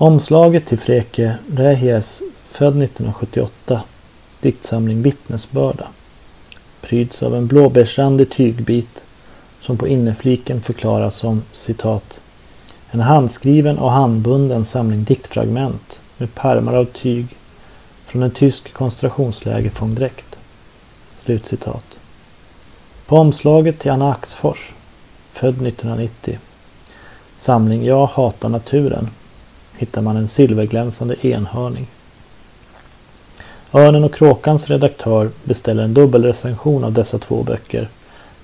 Omslaget till Freke Rähies född 1978 diktsamling Vittnesbörda pryds av en blåbärsrandig tygbit som på innerfliken förklaras som citat en handskriven och handbunden samling diktfragment med pärmar av tyg från en tysk koncentrationsläger fångdräkt. Slutcitat. På omslaget till Anna Axfors, född 1990, samling Jag hatar naturen, hittar man en silverglänsande enhörning. Örnen och Kråkans redaktör beställer en dubbelrecension av dessa två böcker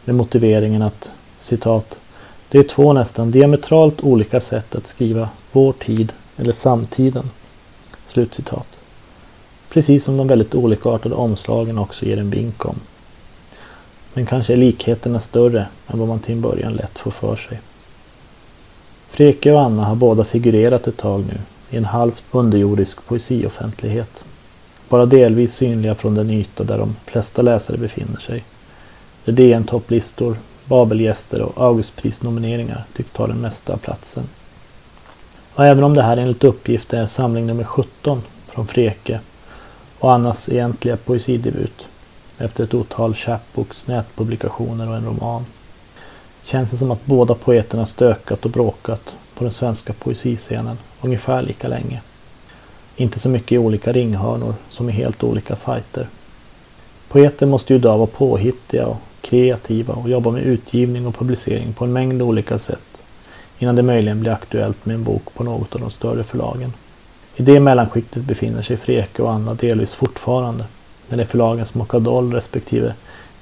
med motiveringen att citat det är två nästan diametralt olika sätt att skriva vår tid eller samtiden. Slutcitat. Precis som de väldigt olikartade omslagen också ger en vink om. Men kanske är likheterna större än vad man till en början lätt får för sig. Freke och Anna har båda figurerat ett tag nu i en halvt underjordisk poesioffentlighet. Bara delvis synliga från den yta där de flesta läsare befinner sig. Där DN-topplistor, Babelgäster och Augustprisnomineringar tycks ta den mesta av platsen. Och även om det här enligt uppgift är samling nummer 17 från Freke och Annas egentliga poesidebut efter ett otal chapbooks, nätpublikationer och en roman känns det som att båda poeterna stökat och bråkat på den svenska poesiscenen ungefär lika länge. Inte så mycket i olika ringhörnor som i helt olika fighter. Poeter måste ju idag vara påhittiga och kreativa och jobba med utgivning och publicering på en mängd olika sätt innan det möjligen blir aktuellt med en bok på något av de större förlagen. I det mellanskiktet befinner sig Freke och Anna delvis fortfarande när det är förlagen som respektive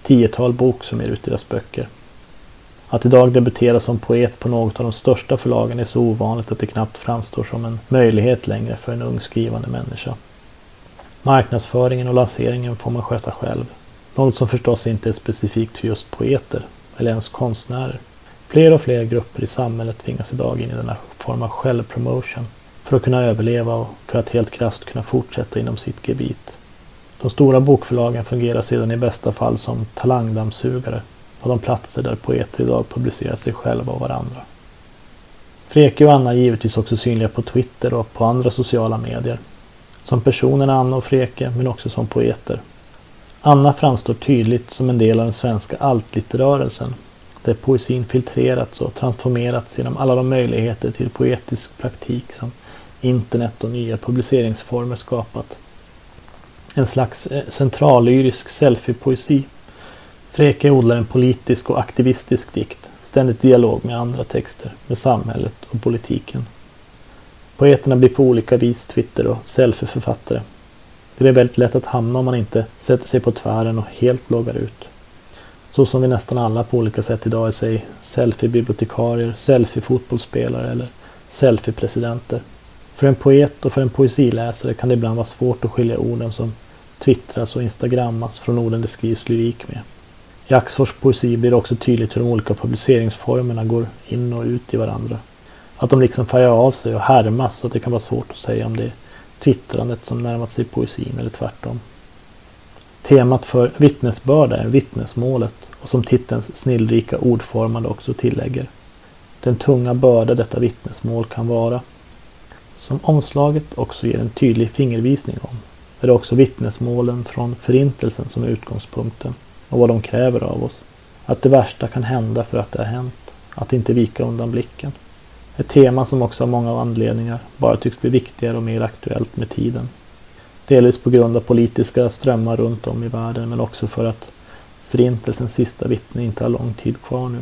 tiotal bok som ger ut deras böcker. Att idag debutera som poet på något av de största förlagen är så ovanligt att det knappt framstår som en möjlighet längre för en ung skrivande människa. Marknadsföringen och lanseringen får man sköta själv. Något som förstås inte är specifikt för just poeter eller ens konstnärer. Fler och fler grupper i samhället tvingas idag in i denna form av självpromotion för att kunna överleva och för att helt krasst kunna fortsätta inom sitt gebit. De stora bokförlagen fungerar sedan i bästa fall som talangdammsugare på de platser där poeter idag publicerar sig själva och varandra. Freke och Anna är givetvis också synliga på Twitter och på andra sociala medier. Som personerna Anna och Freke, men också som poeter. Anna framstår tydligt som en del av den svenska altlitterörelsen, där poesin filtrerats och transformerats genom alla de möjligheter till poetisk praktik som internet och nya publiceringsformer skapat. En slags eh, centrallyrisk selfie-poesi Freke odlar en politisk och aktivistisk dikt, ständigt dialog med andra texter, med samhället och politiken. Poeterna blir på olika vis Twitter och selfieförfattare. Det är väldigt lätt att hamna om man inte sätter sig på tvären och helt loggar ut. Så som vi nästan alla på olika sätt idag är sig selfiebibliotekarier, selfiefotbollsspelare eller selfiepresidenter. För en poet och för en poesiläsare kan det ibland vara svårt att skilja orden som twittras och instagrammas från orden det skrivs lyrik med. I Axfors poesi blir det också tydligt hur de olika publiceringsformerna går in och ut i varandra. Att de liksom färgar av sig och härmas så att det kan vara svårt att säga om det är twittrandet som närmat sig poesin eller tvärtom. Temat för vittnesbörda är vittnesmålet och som titelns snillrika ordformande också tillägger. Den tunga börda detta vittnesmål kan vara. Som omslaget också ger en tydlig fingervisning om är det också vittnesmålen från Förintelsen som är utgångspunkten och vad de kräver av oss. Att det värsta kan hända för att det har hänt. Att inte vika undan blicken. Ett tema som också av många anledningar bara tycks bli viktigare och mer aktuellt med tiden. Delvis på grund av politiska strömmar runt om i världen men också för att Förintelsens sista vittne inte har lång tid kvar nu.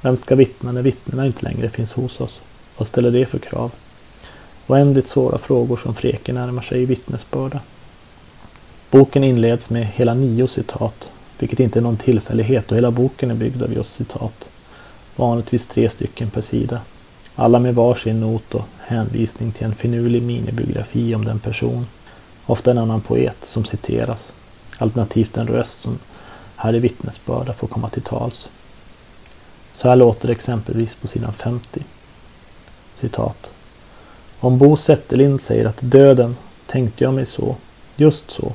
Vem ska vittna när vittnena inte längre finns hos oss? Vad ställer det för krav? Oändligt svåra frågor som Freke närmar sig i vittnesbörda. Boken inleds med hela nio citat vilket inte är någon tillfällighet och hela boken är byggd av just citat. Vanligtvis tre stycken per sida. Alla med varsin not och hänvisning till en finurlig minibiografi om den person, ofta en annan poet, som citeras. Alternativt en röst som här i vittnesbörda får komma till tals. Så här låter det exempelvis på sidan 50. Citat. Om Bo Zetterlind säger att döden tänkte jag mig så, just så.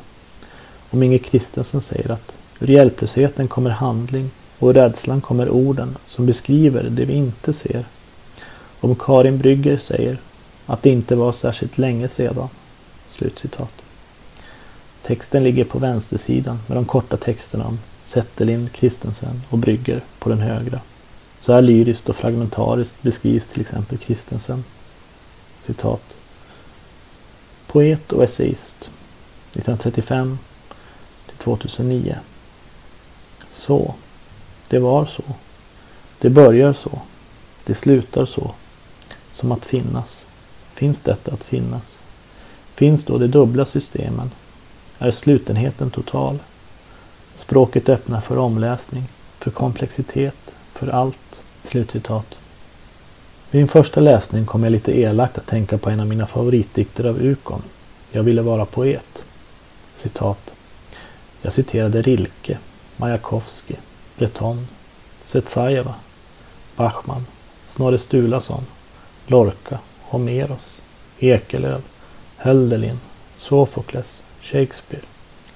Om Inge Kristensen säger att Ur hjälplösheten kommer handling och ur rädslan kommer orden som beskriver det vi inte ser. Om Karin Brygger säger att det inte var särskilt länge sedan. Slutcitat. Texten ligger på vänstersidan med de korta texterna om Zetterlind, Kristensen och Brygger på den högra. Så här lyriskt och fragmentariskt beskrivs till exempel Kristensen. Citat. Poet och essayist 1935 till 2009. Så. Det var så. Det börjar så. Det slutar så. Som att finnas. Finns detta att finnas? Finns då de dubbla systemen? Är slutenheten total? Språket öppnar för omläsning, för komplexitet, för allt. Slutcitat. Vid min första läsning kom jag lite elakt att tänka på en av mina favoritdikter av Ukon. Jag ville vara poet. Citat. Jag citerade Rilke, Majakovskij, Breton, Tsvetsajeva, Bachman, Snorre Sturlason, Lorca, Homeros, Ekelöf, Hölderlin, Sofokles, Shakespeare,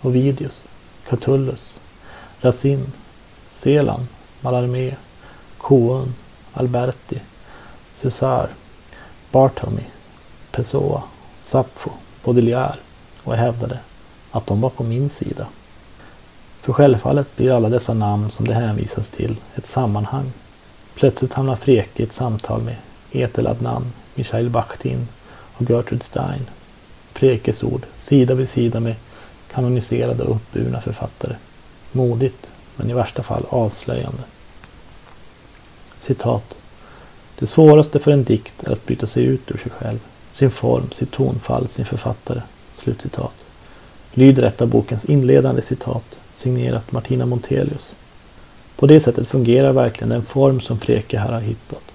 Ovidius, Catullus, Racine, Selan, Mallarmé, Coen, Alberti, César, Barthelmy, Pessoa, Sappho, Baudelaire och jag hävdade att de var på min sida. För självfallet blir alla dessa namn som det hänvisas till ett sammanhang. Plötsligt hamnar Freke i ett samtal med Etel Adnan, Michail Bakhtin och Gertrude Stein. Frekes ord, sida vid sida med kanoniserade och uppburna författare. Modigt, men i värsta fall avslöjande. Citat. Det svåraste för en dikt är att bryta sig ut ur sig själv, sin form, sitt tonfall, sin författare. Slutcitat. Lyder ett av bokens inledande citat, signerat Martina Montelius. På det sättet fungerar verkligen den form som Freke här har hittat.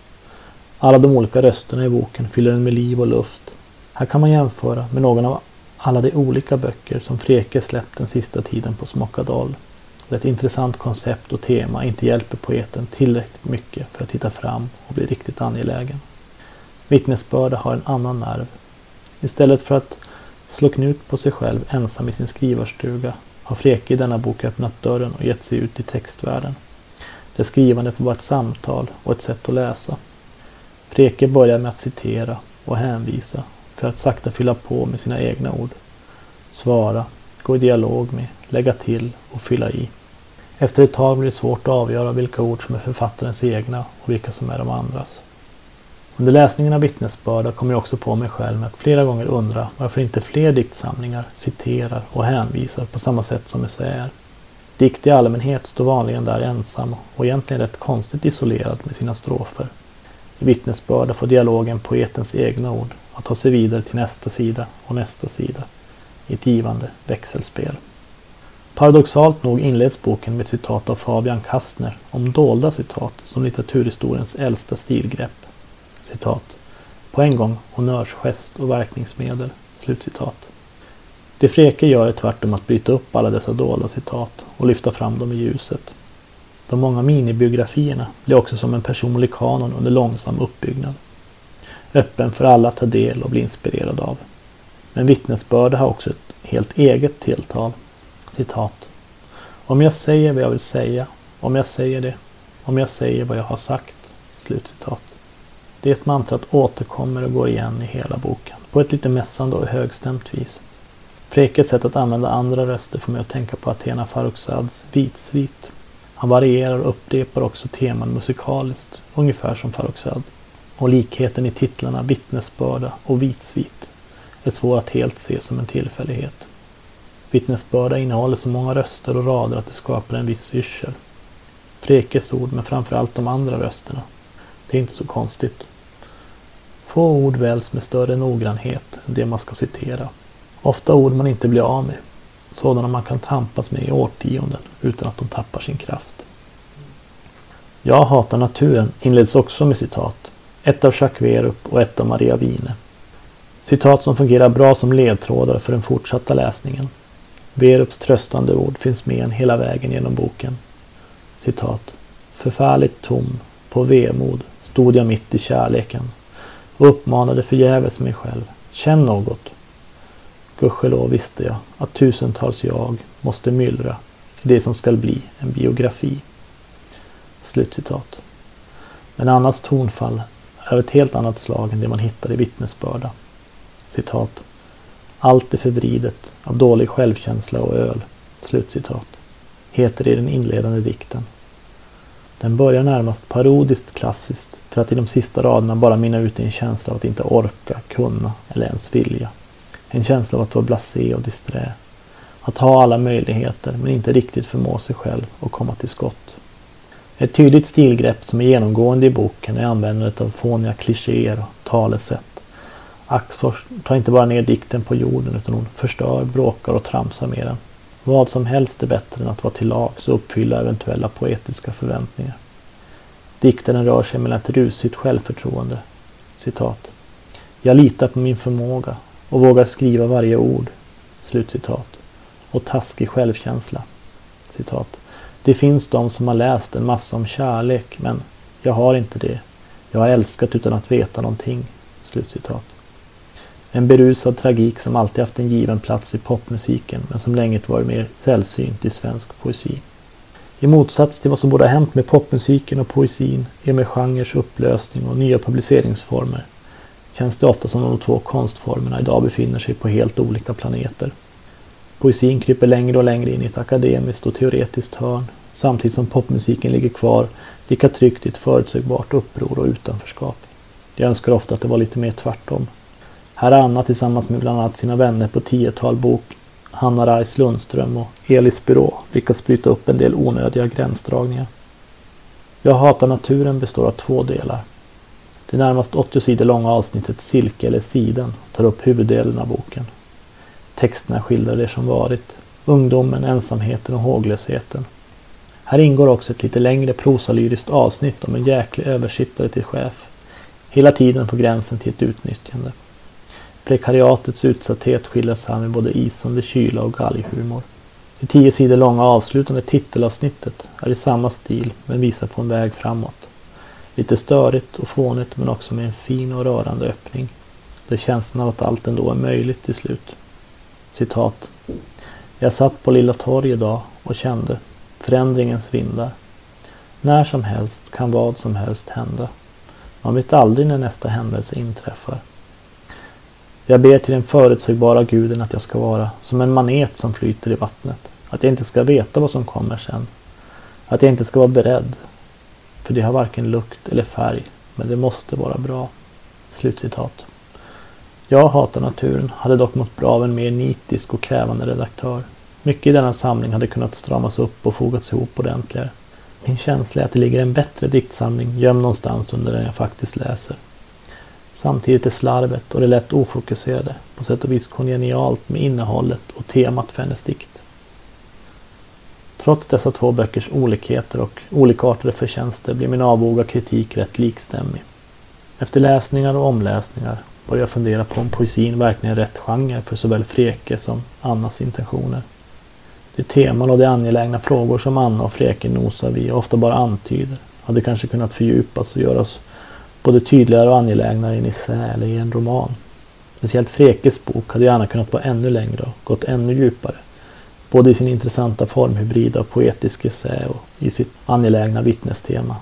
Alla de olika rösterna i boken fyller den med liv och luft. Här kan man jämföra med någon av alla de olika böcker som Freke släppt den sista tiden på Smockadal. är ett intressant koncept och tema inte hjälper poeten tillräckligt mycket för att hitta fram och bli riktigt angelägen. Vittnesbörda har en annan nerv. Istället för att slå knut på sig själv ensam i sin skrivarstuga har Freke i denna bok öppnat dörren och gett sig ut i textvärlden. Där skrivandet får vara ett samtal och ett sätt att läsa. Freke börjar med att citera och hänvisa för att sakta fylla på med sina egna ord. Svara, gå i dialog med, lägga till och fylla i. Efter ett tag blir det svårt att avgöra vilka ord som är författarens egna och vilka som är de andras. Under läsningen av vittnesbörda kommer jag också på mig själv med att flera gånger undra varför inte fler diktsamlingar citerar och hänvisar på samma sätt som essäer. Dikt i allmänhet står vanligen där ensam och egentligen rätt konstigt isolerad med sina strofer. I vittnesbörda får dialogen poetens egna ord att ta sig vidare till nästa sida och nästa sida i ett givande växelspel. Paradoxalt nog inleds boken med ett citat av Fabian Kastner om dolda citat som litteraturhistoriens äldsta stilgrepp. Citat. På en gång honnörsgest och verkningsmedel. Slutcitat. Det Freke gör är tvärtom att bryta upp alla dessa dolda citat och lyfta fram dem i ljuset. De många minibiografierna blir också som en personlig kanon under långsam uppbyggnad. Öppen för alla att ta del och bli inspirerad av. Men vittnesbörda har också ett helt eget tilltal. Citat. Om jag säger vad jag vill säga, om jag säger det, om jag säger vad jag har sagt. Slutcitat. Det mantrat återkommer och går igen i hela boken, på ett lite mässande och högstämt vis. Frekes sätt att använda andra röster får mig att tänka på Athena Farrokhzads Vitsvit. Han varierar och upprepar också teman musikaliskt, ungefär som Farrokhzad. Och likheten i titlarna Vittnesbörda och Vitsvit är svår att helt se som en tillfällighet. Vittnesbörda innehåller så många röster och rader att det skapar en viss yrsel. Frekes ord, men framförallt de andra rösterna. Det är inte så konstigt. Få ord väljs med större noggrannhet än det man ska citera. Ofta ord man inte blir av med. Sådana man kan tampas med i årtionden utan att de tappar sin kraft. Jag hatar naturen inleds också med citat. Ett av Jacques Werup och ett av Maria Wine. Citat som fungerar bra som ledtrådar för den fortsatta läsningen. Werups tröstande ord finns med en hela vägen genom boken. Citat. Förfärligt tom, på vemod, stod jag mitt i kärleken och uppmanade förgäves mig själv. Känn något. Gudskelov visste jag att tusentals jag måste myllra i det som skall bli en biografi. Slutcitat. Men Annas tonfall är av ett helt annat slag än det man hittar i vittnesbörda. Citat. Allt är förvridet av dålig självkänsla och öl. Slutcitat. Heter det i den inledande dikten. Den börjar närmast parodiskt klassiskt för att i de sista raderna bara mynna ut i en känsla av att inte orka, kunna eller ens vilja. En känsla av att vara blasé och disträ. Att ha alla möjligheter men inte riktigt förmå sig själv och komma till skott. Ett tydligt stilgrepp som är genomgående i boken är användandet av fåniga klichéer och talesätt. Axfors tar inte bara ner dikten på jorden utan hon förstör, bråkar och tramsar med den. Vad som helst är bättre än att vara till lags och uppfylla eventuella poetiska förväntningar. Dikten rör sig mellan ett rusigt självförtroende. Citat. Jag litar på min förmåga och vågar skriva varje ord. Slutcitat. Och taskig självkänsla. Citat. Det finns de som har läst en massa om kärlek men jag har inte det. Jag har älskat utan att veta någonting. Slutcitat. En berusad tragik som alltid haft en given plats i popmusiken men som länge varit mer sällsynt i svensk poesi. I motsats till vad som borde ha hänt med popmusiken och poesin i och med genrers upplösning och nya publiceringsformer känns det ofta som de två konstformerna idag befinner sig på helt olika planeter. Poesin kryper längre och längre in i ett akademiskt och teoretiskt hörn samtidigt som popmusiken ligger kvar lika tryggt i ett förutsägbart uppror och utanförskap. Jag önskar ofta att det var lite mer tvärtom. Här har Anna tillsammans med bland annat sina vänner på tiotal bok Hanna Reis Lundström och Elis Byrå lyckats bryta upp en del onödiga gränsdragningar. Jag hatar naturen består av två delar. Det närmast 80 sidor långa avsnittet Silke eller Siden tar upp huvuddelen av boken. Texterna skildrar det som varit, ungdomen, ensamheten och håglösheten. Här ingår också ett lite längre prosalyriskt avsnitt om en jäklig översittare till chef. Hela tiden på gränsen till ett utnyttjande. Prekariatets utsatthet skildras här med både isande kyla och galghumor. Det tio sidor långa avslutande titelavsnittet är i samma stil men visar på en väg framåt. Lite störigt och fånigt men också med en fin och rörande öppning. Där känslan av att allt ändå är möjligt till slut. Citat. Jag satt på Lilla torg idag och kände förändringens vindar. När som helst kan vad som helst hända. Man vet aldrig när nästa händelse inträffar. Jag ber till den förutsägbara guden att jag ska vara som en manet som flyter i vattnet. Att jag inte ska veta vad som kommer sen. Att jag inte ska vara beredd. För det har varken lukt eller färg, men det måste vara bra. Slutcitat. Jag hatar naturen hade dock mått bra av en mer nitisk och krävande redaktör. Mycket i denna samling hade kunnat stramas upp och fogats ihop ordentligare. Min känsla är att det ligger en bättre diktsamling gömd någonstans under den jag faktiskt läser. Samtidigt är slarvet och det lätt ofokuserade på sätt och vis kongenialt med innehållet och temat för hennes dikt. Trots dessa två böckers olikheter och olikartade förtjänster blir min avvåga kritik rätt likstämmig. Efter läsningar och omläsningar börjar jag fundera på om poesin verkligen är rätt genre för såväl Freke som Annas intentioner. De teman och de angelägna frågor som Anna och Freke nosar vid och ofta bara antyder hade kanske kunnat fördjupas och göras både tydligare och angelägnare i en essä eller i en roman. Speciellt Frekes bok hade gärna kunnat vara ännu längre och gått ännu djupare. Både i sin intressanta formhybrid av poetisk essä och i sitt angelägna vittnestema.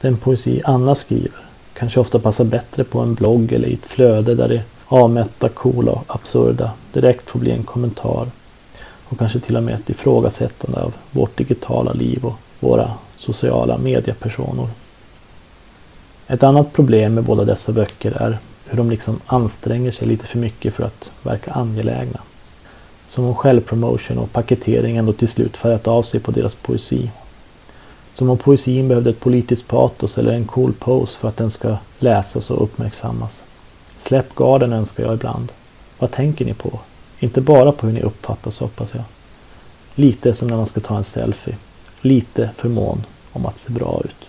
Den poesi Anna skriver kanske ofta passar bättre på en blogg eller i ett flöde där det avmätta, coola och absurda direkt får bli en kommentar och kanske till och med ett ifrågasättande av vårt digitala liv och våra sociala mediepersonor. Ett annat problem med båda dessa böcker är hur de liksom anstränger sig lite för mycket för att verka angelägna. Som om självpromotion och paketering ändå till slut färgat av sig på deras poesi. Som om poesin behövde ett politiskt patos eller en cool pose för att den ska läsas och uppmärksammas. Släpp garden önskar jag ibland. Vad tänker ni på? Inte bara på hur ni uppfattas hoppas jag. Lite som när man ska ta en selfie. Lite för mån om att se bra ut.